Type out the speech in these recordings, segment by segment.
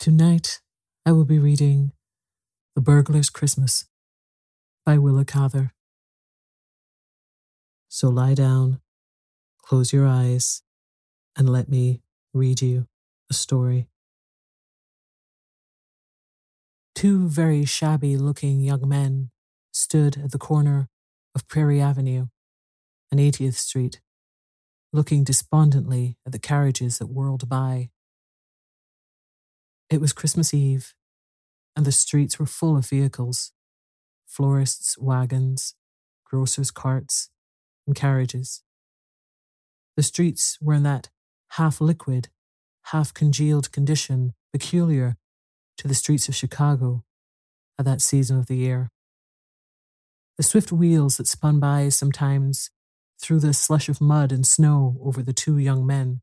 Tonight, I will be reading The Burglar's Christmas by Willa Cather. So lie down, close your eyes, and let me read you a story. Two very shabby looking young men stood at the corner of Prairie Avenue and 80th Street, looking despondently at the carriages that whirled by. It was Christmas Eve, and the streets were full of vehicles florists' wagons, grocers' carts, and carriages. The streets were in that half liquid, half congealed condition peculiar to the streets of Chicago at that season of the year. The swift wheels that spun by sometimes threw the slush of mud and snow over the two young men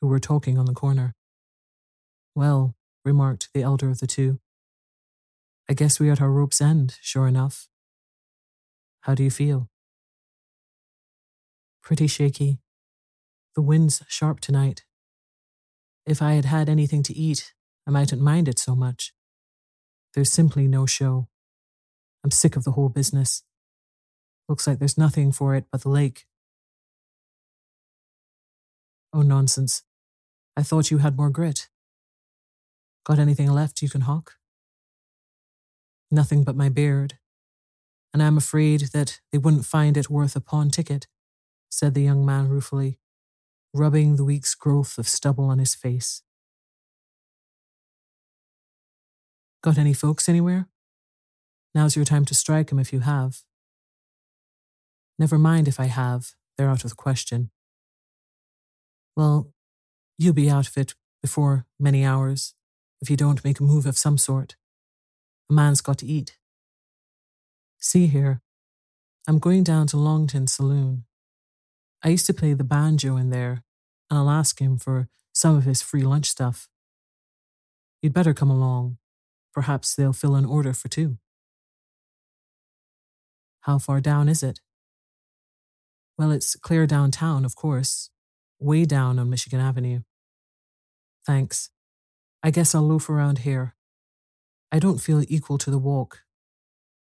who were talking on the corner. Well, remarked the elder of the two, I guess we're at our rope's end, sure enough. How do you feel? Pretty shaky, the wind's sharp tonight. If I had had anything to eat, I mightn't mind it so much. There's simply no show. I'm sick of the whole business. Looks like there's nothing for it but the lake. Oh, nonsense. I thought you had more grit. Got anything left you can hawk? Nothing but my beard, and I'm afraid that they wouldn't find it worth a pawn ticket. said the young man ruefully, rubbing the week's growth of stubble on his face. Got any folks anywhere? Now's your time to strike 'em if you have. Never mind if I have, they're out of the question. Well, you'll be out of it before many hours if you don't make a move of some sort. A man's got to eat. See here, I'm going down to Longton Saloon. I used to play the banjo in there, and I'll ask him for some of his free lunch stuff. You'd better come along. Perhaps they'll fill an order for two. How far down is it? Well, it's clear downtown, of course, way down on Michigan Avenue. Thanks. I guess I'll loaf around here. I don't feel equal to the walk.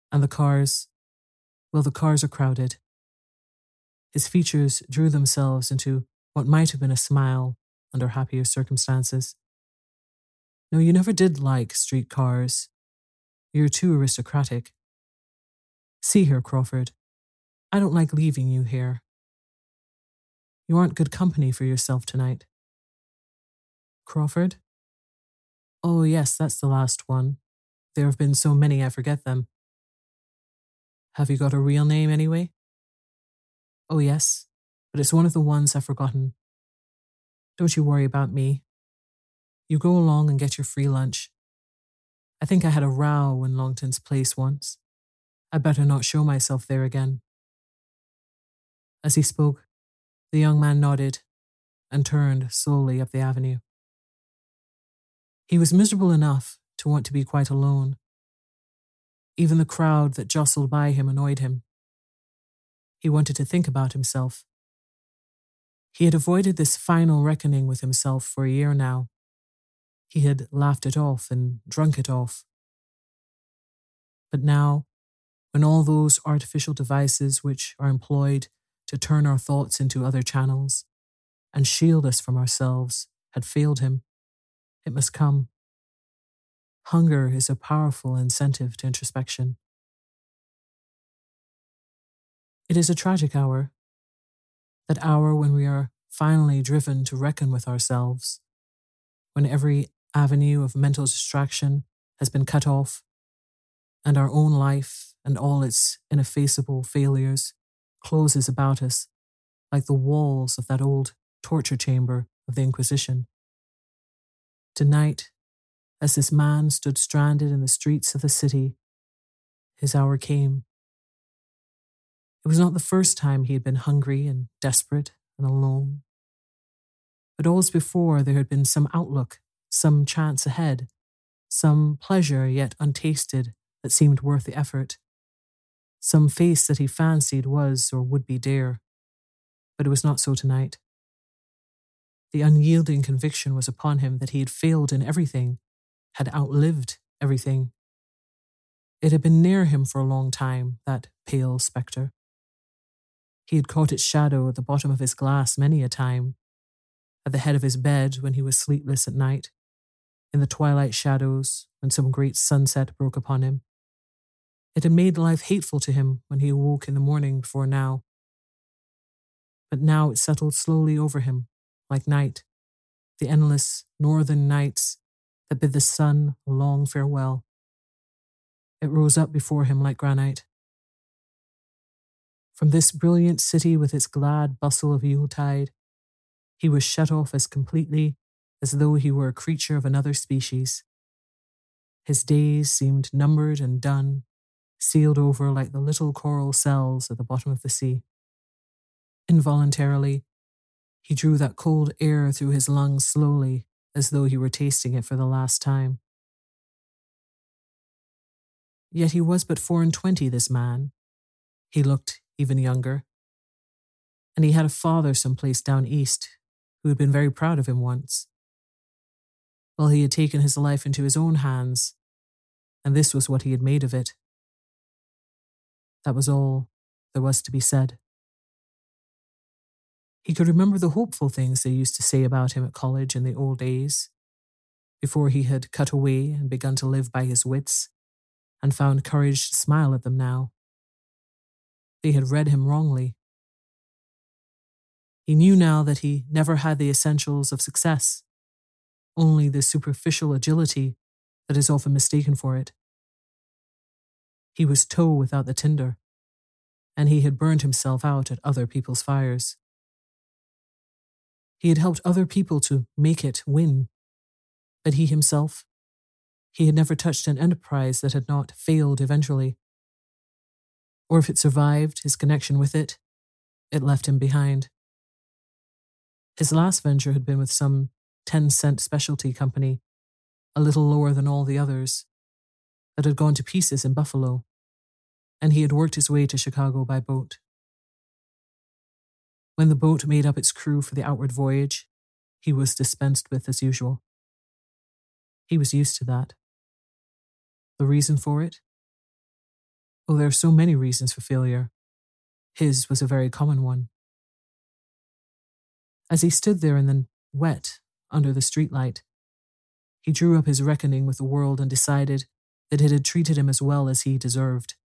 And the cars, well, the cars are crowded. His features drew themselves into what might have been a smile under happier circumstances. No, you never did like street cars. You're too aristocratic. See here, Crawford. I don't like leaving you here. You aren't good company for yourself tonight. Crawford? Oh, yes, that's the last one. There have been so many I forget them. Have you got a real name anyway? Oh, yes, but it's one of the ones I've forgotten. Don't you worry about me. You go along and get your free lunch. I think I had a row in Longton's place once. I'd better not show myself there again. As he spoke, the young man nodded and turned slowly up the avenue. He was miserable enough to want to be quite alone. Even the crowd that jostled by him annoyed him. He wanted to think about himself. He had avoided this final reckoning with himself for a year now. He had laughed it off and drunk it off. But now, when all those artificial devices which are employed to turn our thoughts into other channels and shield us from ourselves had failed him, it must come. Hunger is a powerful incentive to introspection. It is a tragic hour, that hour when we are finally driven to reckon with ourselves, when every avenue of mental distraction has been cut off, and our own life and all its ineffaceable failures closes about us like the walls of that old torture chamber of the Inquisition. Tonight, as this man stood stranded in the streets of the city, his hour came. It was not the first time he had been hungry and desperate and alone. But always before there had been some outlook, some chance ahead, some pleasure yet untasted that seemed worth the effort, some face that he fancied was or would be dear. But it was not so tonight. The unyielding conviction was upon him that he had failed in everything, had outlived everything. It had been near him for a long time, that pale spectre. He had caught its shadow at the bottom of his glass many a time, at the head of his bed when he was sleepless at night, in the twilight shadows when some great sunset broke upon him. It had made life hateful to him when he awoke in the morning before now. But now it settled slowly over him, like night, the endless northern nights that bid the sun long farewell. It rose up before him like granite. From this brilliant city with its glad bustle of Yuletide, he was shut off as completely as though he were a creature of another species. His days seemed numbered and done, sealed over like the little coral cells at the bottom of the sea. Involuntarily, he drew that cold air through his lungs slowly, as though he were tasting it for the last time. Yet he was but four and twenty, this man. He looked even younger. And he had a father someplace down east who had been very proud of him once. Well, he had taken his life into his own hands, and this was what he had made of it. That was all there was to be said. He could remember the hopeful things they used to say about him at college in the old days, before he had cut away and begun to live by his wits, and found courage to smile at them now. They had read him wrongly. He knew now that he never had the essentials of success, only the superficial agility that is often mistaken for it. He was tow without the tinder, and he had burned himself out at other people's fires. He had helped other people to make it win, but he himself, he had never touched an enterprise that had not failed eventually. Or if it survived his connection with it, it left him behind. His last venture had been with some 10 cent specialty company, a little lower than all the others, that had gone to pieces in Buffalo, and he had worked his way to Chicago by boat. When the boat made up its crew for the outward voyage, he was dispensed with as usual. He was used to that. The reason for it? Oh, there are so many reasons for failure. His was a very common one. As he stood there in the wet under the streetlight, he drew up his reckoning with the world and decided that it had treated him as well as he deserved.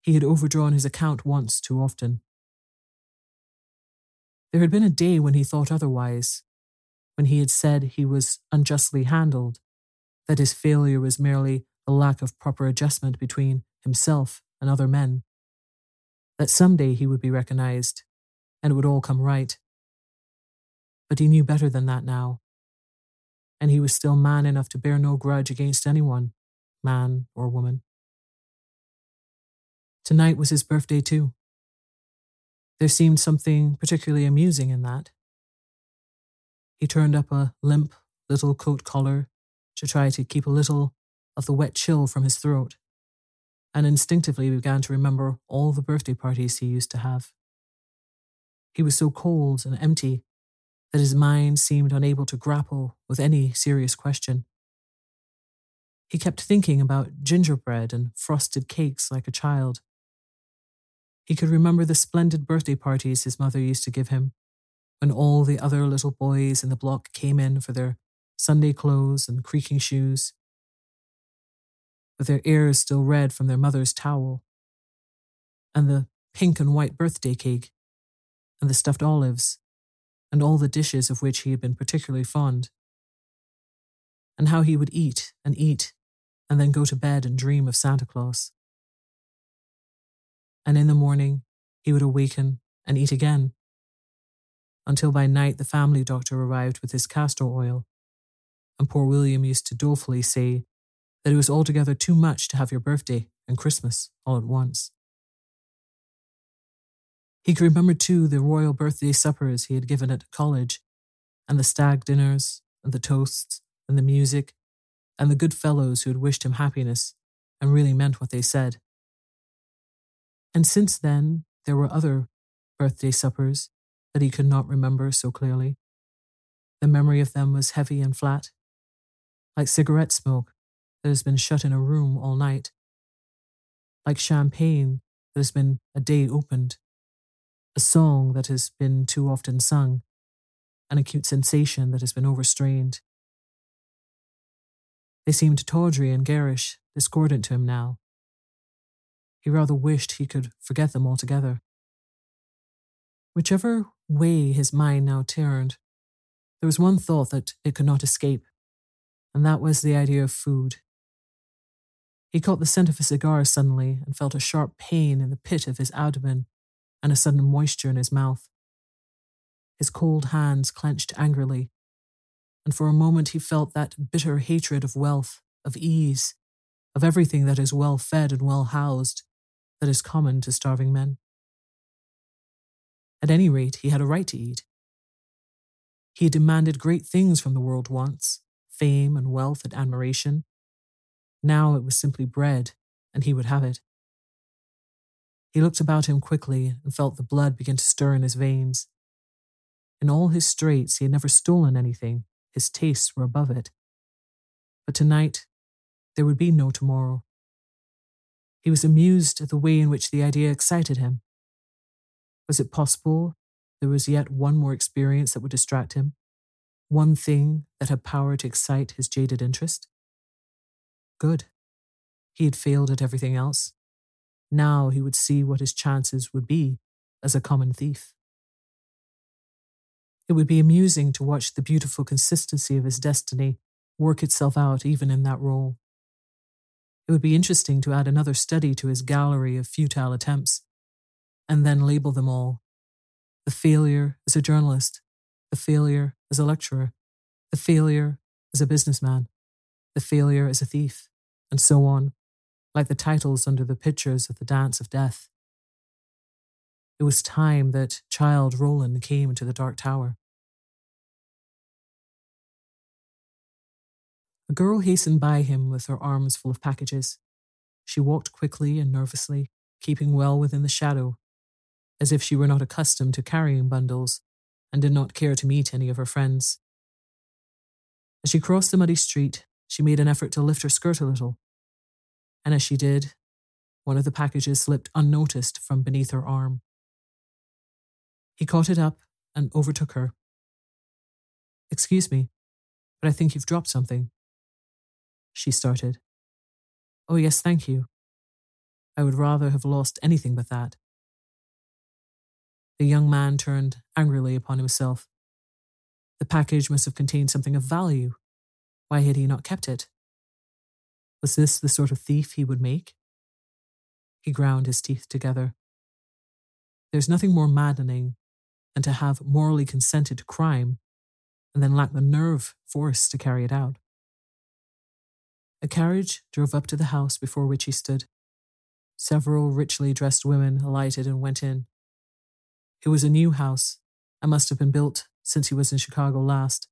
He had overdrawn his account once too often. There had been a day when he thought otherwise, when he had said he was unjustly handled, that his failure was merely a lack of proper adjustment between himself and other men, that someday he would be recognized and it would all come right. But he knew better than that now, and he was still man enough to bear no grudge against anyone, man or woman. Tonight was his birthday, too. There seemed something particularly amusing in that. He turned up a limp little coat collar to try to keep a little of the wet chill from his throat, and instinctively began to remember all the birthday parties he used to have. He was so cold and empty that his mind seemed unable to grapple with any serious question. He kept thinking about gingerbread and frosted cakes like a child, he could remember the splendid birthday parties his mother used to give him, when all the other little boys in the block came in for their Sunday clothes and creaking shoes, with their ears still red from their mother's towel, and the pink and white birthday cake, and the stuffed olives, and all the dishes of which he had been particularly fond, and how he would eat and eat, and then go to bed and dream of Santa Claus and in the morning he would awaken and eat again. Until by night the family doctor arrived with his castor oil, and poor William used to dolefully say that it was altogether too much to have your birthday and Christmas all at once. He could remember too the royal birthday suppers he had given at college, and the stag dinners, and the toasts, and the music, and the good fellows who had wished him happiness and really meant what they said. And since then, there were other birthday suppers that he could not remember so clearly. The memory of them was heavy and flat, like cigarette smoke that has been shut in a room all night, like champagne that has been a day opened, a song that has been too often sung, an acute sensation that has been overstrained. They seemed tawdry and garish, discordant to him now, he rather wished he could forget them altogether. Whichever way his mind now turned, there was one thought that it could not escape, and that was the idea of food. He caught the scent of a cigar suddenly and felt a sharp pain in the pit of his abdomen and a sudden moisture in his mouth. His cold hands clenched angrily, and for a moment he felt that bitter hatred of wealth, of ease, of everything that is well fed and well housed, that is common to starving men. At any rate, he had a right to eat. He had demanded great things from the world once fame and wealth and admiration. Now it was simply bread, and he would have it. He looked about him quickly and felt the blood begin to stir in his veins. In all his straits, he had never stolen anything, his tastes were above it. But tonight, there would be no tomorrow. He was amused at the way in which the idea excited him. Was it possible there was yet one more experience that would distract him? One thing that had power to excite his jaded interest? Good. He had failed at everything else. Now he would see what his chances would be as a common thief. It would be amusing to watch the beautiful consistency of his destiny work itself out even in that role. It would be interesting to add another study to his gallery of futile attempts, and then label them all the failure as a journalist, the failure as a lecturer, the failure as a businessman, the failure as a thief, and so on, like the titles under the pictures of the Dance of Death. It was time that Childe Roland came into the Dark Tower. A girl hastened by him with her arms full of packages. She walked quickly and nervously, keeping well within the shadow, as if she were not accustomed to carrying bundles and did not care to meet any of her friends. As she crossed the muddy street, she made an effort to lift her skirt a little, and as she did, one of the packages slipped unnoticed from beneath her arm. He caught it up and overtook her. Excuse me, but I think you've dropped something she started. Oh, yes, thank you. I would rather have lost anything but that. The young man turned angrily upon himself. The package must have contained something of value. Why had he not kept it? Was this the sort of thief he would make? He ground his teeth together. There's nothing more maddening than to have morally consented to crime and then lack the nerve force to carry it out. A carriage drove up to the house before which he stood. Several richly dressed women alighted and went in. It was a new house and must have been built since he was in Chicago last.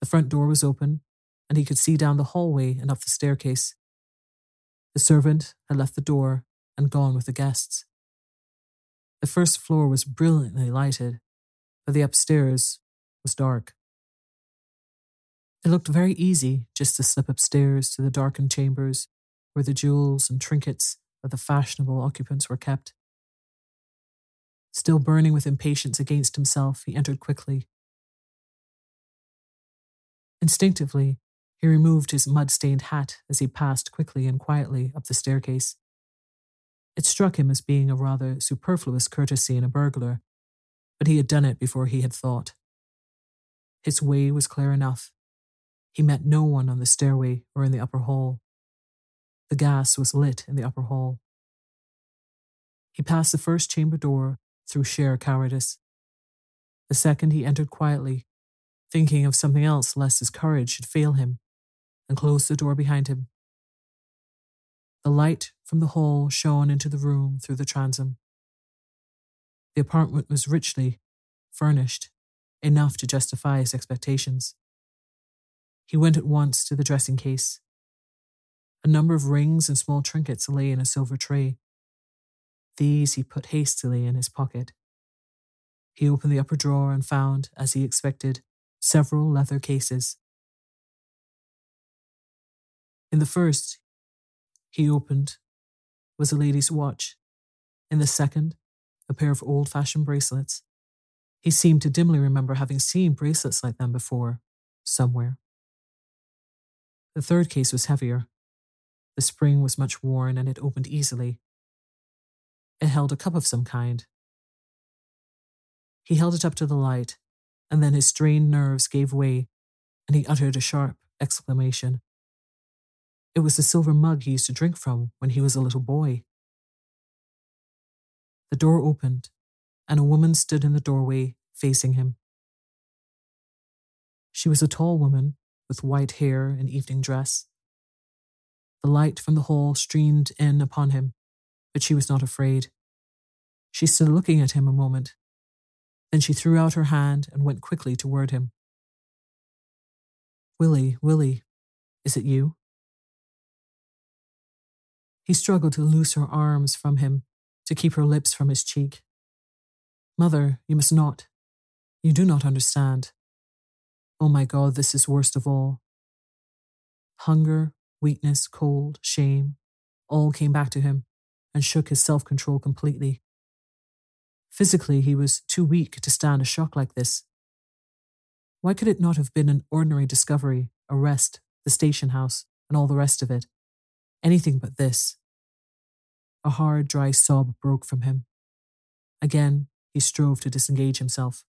The front door was open, and he could see down the hallway and up the staircase. The servant had left the door and gone with the guests. The first floor was brilliantly lighted, but the upstairs was dark. It looked very easy just to slip upstairs to the darkened chambers where the jewels and trinkets of the fashionable occupants were kept. Still burning with impatience against himself, he entered quickly. Instinctively, he removed his mud stained hat as he passed quickly and quietly up the staircase. It struck him as being a rather superfluous courtesy in a burglar, but he had done it before he had thought. His way was clear enough he met no one on the stairway or in the upper hall. The gas was lit in the upper hall. He passed the first chamber door through sheer cowardice. The second he entered quietly, thinking of something else lest his courage should fail him, and closed the door behind him. The light from the hall shone into the room through the transom. The apartment was richly furnished, enough to justify his expectations. He went at once to the dressing case. A number of rings and small trinkets lay in a silver tray. These he put hastily in his pocket. He opened the upper drawer and found, as he expected, several leather cases. In the first, he opened, was a lady's watch. In the second, a pair of old fashioned bracelets. He seemed to dimly remember having seen bracelets like them before, somewhere. The third case was heavier. The spring was much worn and it opened easily. It held a cup of some kind. He held it up to the light, and then his strained nerves gave way, and he uttered a sharp exclamation. It was the silver mug he used to drink from when he was a little boy. The door opened, and a woman stood in the doorway facing him. She was a tall woman with white hair and evening dress. The light from the hall streamed in upon him, but she was not afraid. She stood looking at him a moment. Then she threw out her hand and went quickly toward him. Willie, Willie, is it you? He struggled to loose her arms from him, to keep her lips from his cheek. Mother, you must not. You do not understand. Oh my God, this is worst of all. Hunger, weakness, cold, shame, all came back to him and shook his self control completely. Physically, he was too weak to stand a shock like this. Why could it not have been an ordinary discovery, arrest, the station house, and all the rest of it? Anything but this. A hard, dry sob broke from him. Again, he strove to disengage himself.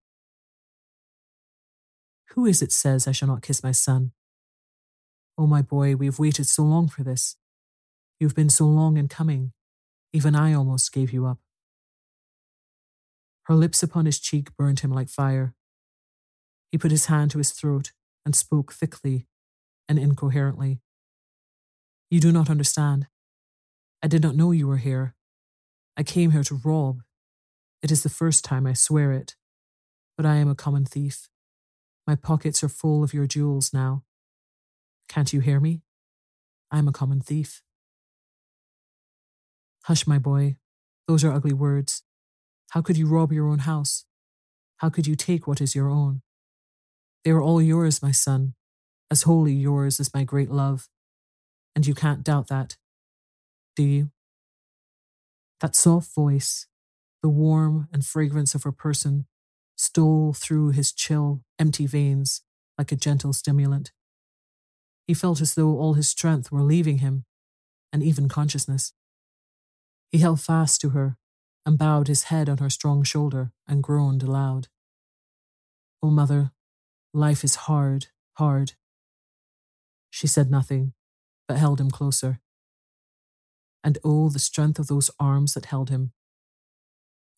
Who is it says I shall not kiss my son? Oh, my boy, we have waited so long for this. You have been so long in coming. Even I almost gave you up. Her lips upon his cheek burned him like fire. He put his hand to his throat and spoke thickly and incoherently. You do not understand. I did not know you were here. I came here to rob. It is the first time, I swear it. But I am a common thief. My pockets are full of your jewels now. Can't you hear me? I am a common thief. Hush, my boy. Those are ugly words. How could you rob your own house? How could you take what is your own? They are all yours, my son, as wholly yours as my great love. And you can't doubt that, do you? That soft voice, the warm and fragrance of her person, stole through his chill, empty veins like a gentle stimulant. He felt as though all his strength were leaving him, and even consciousness. He held fast to her and bowed his head on her strong shoulder and groaned aloud. Oh, mother, life is hard, hard. She said nothing, but held him closer. And oh, the strength of those arms that held him.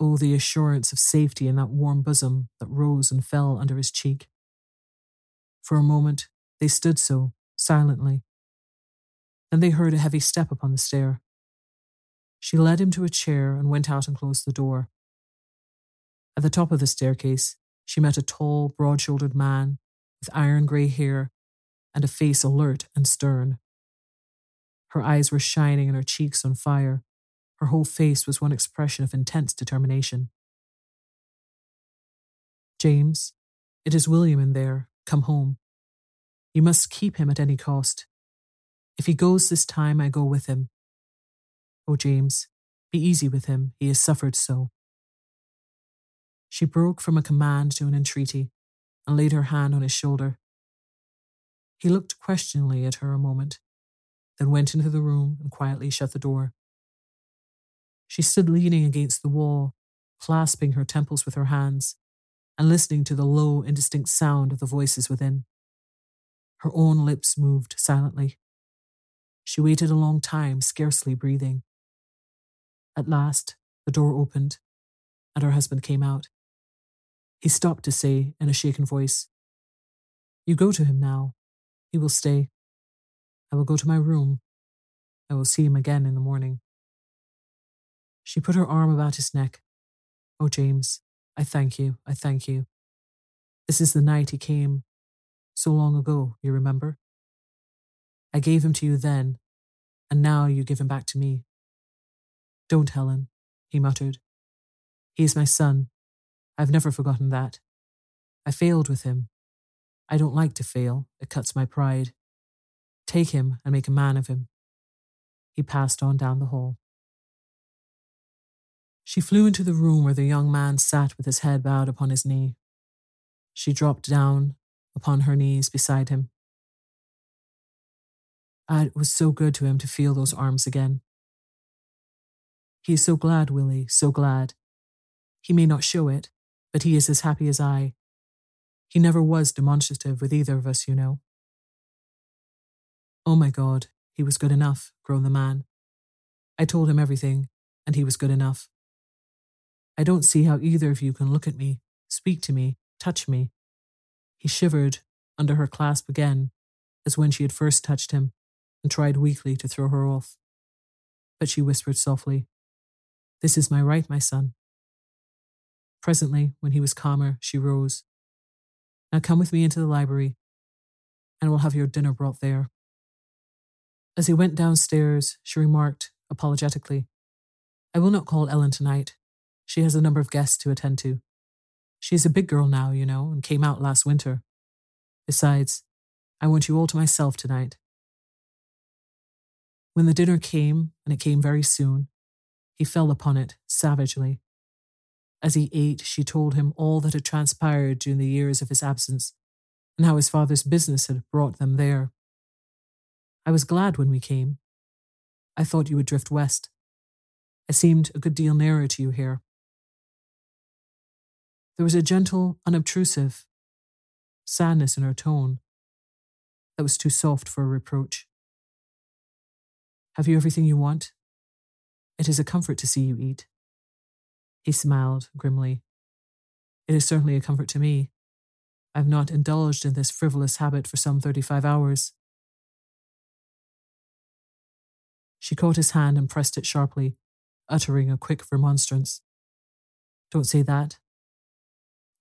Oh, the assurance of safety in that warm bosom that rose and fell under his cheek. For a moment, they stood so, silently. Then they heard a heavy step upon the stair. She led him to a chair and went out and closed the door. At the top of the staircase, she met a tall, broad shouldered man with iron grey hair and a face alert and stern. Her eyes were shining and her cheeks on fire. Her whole face was one expression of intense determination. James, it is William in there. Come home. You must keep him at any cost. If he goes this time, I go with him. Oh, James, be easy with him. He has suffered so. She broke from a command to an entreaty and laid her hand on his shoulder. He looked questioningly at her a moment, then went into the room and quietly shut the door. She stood leaning against the wall, clasping her temples with her hands and listening to the low, indistinct sound of the voices within. Her own lips moved silently. She waited a long time, scarcely breathing. At last, the door opened, and her husband came out. He stopped to say in a shaken voice, You go to him now. He will stay. I will go to my room. I will see him again in the morning. She put her arm about his neck. Oh, James, I thank you, I thank you. This is the night he came so long ago, you remember? I gave him to you then, and now you give him back to me. Don't, Helen, he muttered. He is my son. I've never forgotten that. I failed with him. I don't like to fail, it cuts my pride. Take him and make a man of him. He passed on down the hall. She flew into the room where the young man sat with his head bowed upon his knee. She dropped down upon her knees beside him. Ah, it was so good to him to feel those arms again. He is so glad, Willie, so glad. He may not show it, but he is as happy as I. He never was demonstrative with either of us, you know. Oh my God, he was good enough, groaned the man. I told him everything, and he was good enough. I don't see how either of you can look at me, speak to me, touch me, he shivered under her clasp again, as when she had first touched him, and tried weakly to throw her off. But she whispered softly, This is my right, my son. Presently, when he was calmer, she rose. Now come with me into the library, and we'll have your dinner brought there. As he went downstairs, she remarked apologetically, I will not call Ellen tonight. She has a number of guests to attend to. She's a big girl now, you know, and came out last winter. Besides, I want you all to myself tonight. When the dinner came, and it came very soon, he fell upon it savagely. As he ate, she told him all that had transpired during the years of his absence and how his father's business had brought them there. I was glad when we came. I thought you would drift west. I seemed a good deal nearer to you here. There was a gentle, unobtrusive, sadness in her tone that was too soft for a reproach. Have you everything you want? It is a comfort to see you eat. He smiled grimly. It is certainly a comfort to me. I have not indulged in this frivolous habit for some thirty five hours. She caught his hand and pressed it sharply, uttering a quick remonstrance. Don't say that.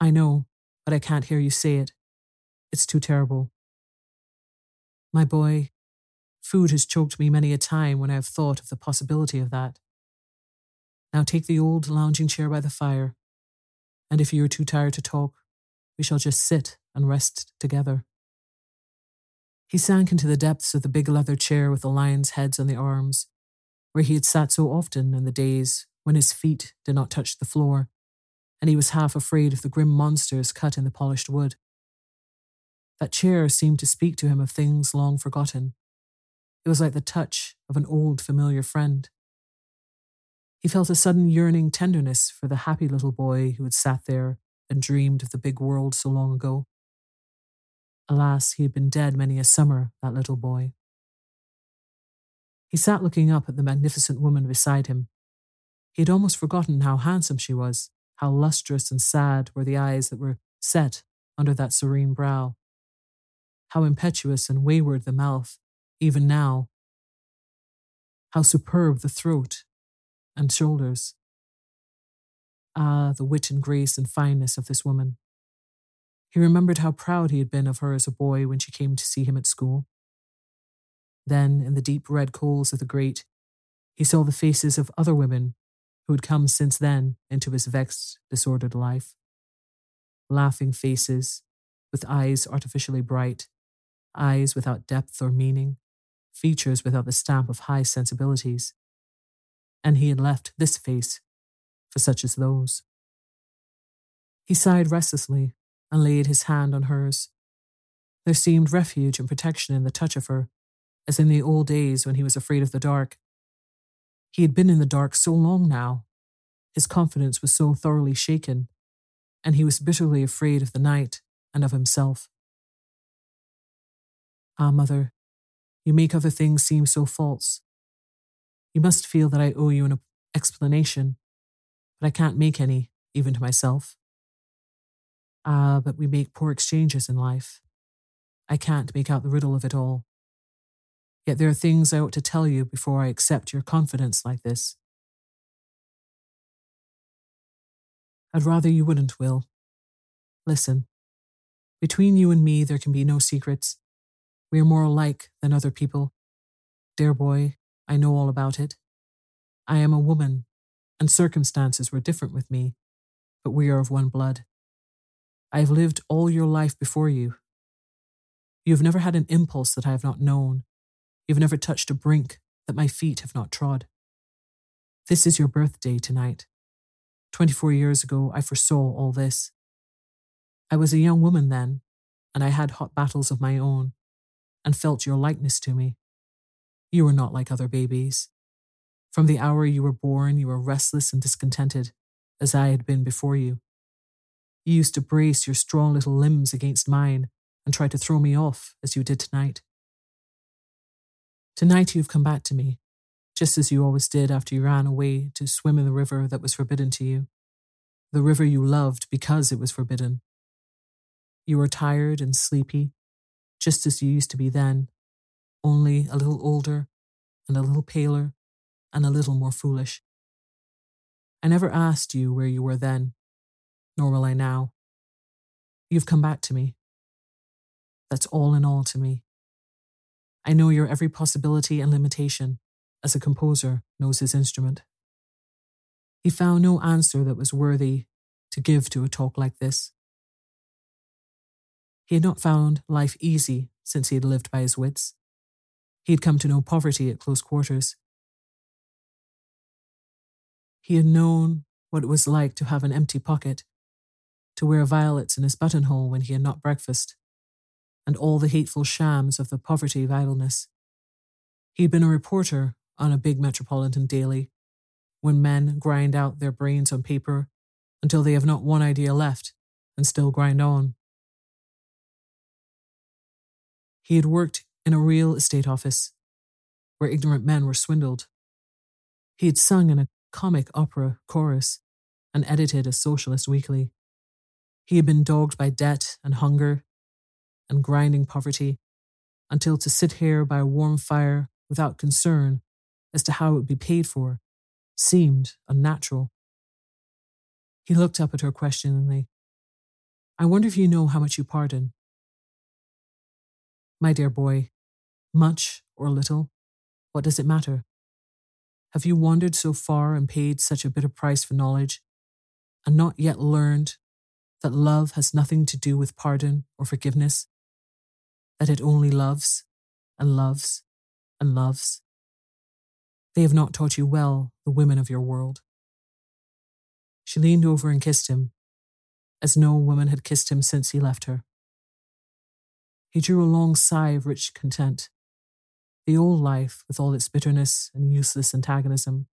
I know, but I can't hear you say it. It's too terrible. My boy, food has choked me many a time when I have thought of the possibility of that. Now take the old lounging chair by the fire, and if you are too tired to talk, we shall just sit and rest together. He sank into the depths of the big leather chair with the lions' heads on the arms, where he had sat so often in the days when his feet did not touch the floor, and he was half afraid of the grim monsters cut in the polished wood. That chair seemed to speak to him of things long forgotten. It was like the touch of an old familiar friend. He felt a sudden yearning tenderness for the happy little boy who had sat there and dreamed of the big world so long ago. Alas, he had been dead many a summer, that little boy. He sat looking up at the magnificent woman beside him. He had almost forgotten how handsome she was, how lustrous and sad were the eyes that were set under that serene brow, how impetuous and wayward the mouth, even now, how superb the throat and shoulders. Ah, the wit and grace and fineness of this woman. He remembered how proud he had been of her as a boy when she came to see him at school. Then, in the deep red coals of the grate, he saw the faces of other women who had come since then into his vexed, disordered life. Laughing faces, with eyes artificially bright, eyes without depth or meaning, features without the stamp of high sensibilities. And he had left this face for such as those. He sighed restlessly and laid his hand on hers. There seemed refuge and protection in the touch of her, as in the old days when he was afraid of the dark. He had been in the dark so long now. His confidence was so thoroughly shaken, and he was bitterly afraid of the night and of himself. Ah, mother, you make other things seem so false. You must feel that I owe you an explanation, but I can't make any, even to myself. Ah, but we make poor exchanges in life. I can't make out the riddle of it all. Yet there are things I ought to tell you before I accept your confidence like this. I'd rather you wouldn't, Will. Listen. Between you and me, there can be no secrets. We are more alike than other people. Dear boy, I know all about it. I am a woman, and circumstances were different with me, but we are of one blood. I have lived all your life before you. You have never had an impulse that I have not known. You have never touched a brink that my feet have not trod. This is your birthday tonight. Twenty four years ago, I foresaw all this. I was a young woman then, and I had hot battles of my own, and felt your likeness to me. You were not like other babies. From the hour you were born, you were restless and discontented, as I had been before you. You used to brace your strong little limbs against mine and try to throw me off, as you did tonight. Tonight you've come back to me, just as you always did after you ran away to swim in the river that was forbidden to you, the river you loved because it was forbidden. You are tired and sleepy, just as you used to be then, only a little older and a little paler and a little more foolish. I never asked you where you were then, nor will I now. You've come back to me. That's all in all to me. I know your every possibility and limitation, as a composer knows his instrument. He found no answer that was worthy to give to a talk like this. He had not found life easy since he had lived by his wits. He had come to know poverty at close quarters. He had known what it was like to have an empty pocket to wear violets in his buttonhole when he had not breakfast, and all the hateful shams of the poverty of idleness. He had been a reporter on a big metropolitan daily, when men grind out their brains on paper until they have not one idea left and still grind on. He had worked in a real estate office where ignorant men were swindled. He had sung in a comic opera chorus and edited a socialist weekly. He had been dogged by debt and hunger and grinding poverty until to sit here by a warm fire without concern as to how it would be paid for seemed unnatural. He looked up at her questioningly. I wonder if you know how much you pardon. My dear boy, much or little, what does it matter? Have you wandered so far and paid such a bitter price for knowledge, and not yet learned that love has nothing to do with pardon or forgiveness? That it only loves and loves and loves? They have not taught you well, the women of your world. She leaned over and kissed him, as no woman had kissed him since he left her. He drew a long sigh of rich content. The old life, with all its bitterness and useless antagonism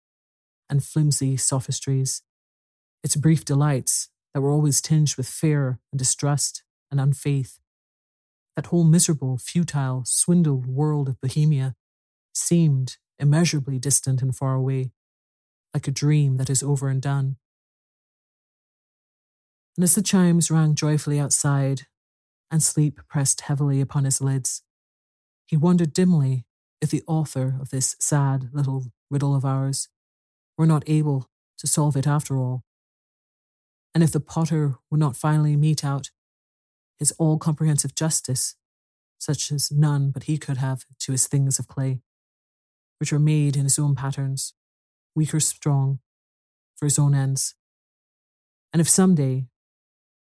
and flimsy sophistries, its brief delights that were always tinged with fear and distrust and unfaith, that whole miserable, futile, swindled world of Bohemia seemed immeasurably distant and far away, like a dream that is over and done. And as the chimes rang joyfully outside and sleep pressed heavily upon his lids, he wondered dimly if the author of this sad little riddle of ours were not able to solve it after all, and if the potter would not finally mete out his all comprehensive justice, such as none but he could have to his things of clay, which were made in his own patterns, weak or strong, for his own ends. And if some day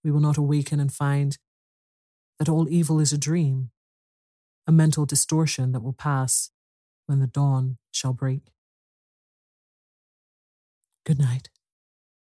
we will not awaken and find that all evil is a dream, a mental distortion that will pass when the dawn shall break. Good night.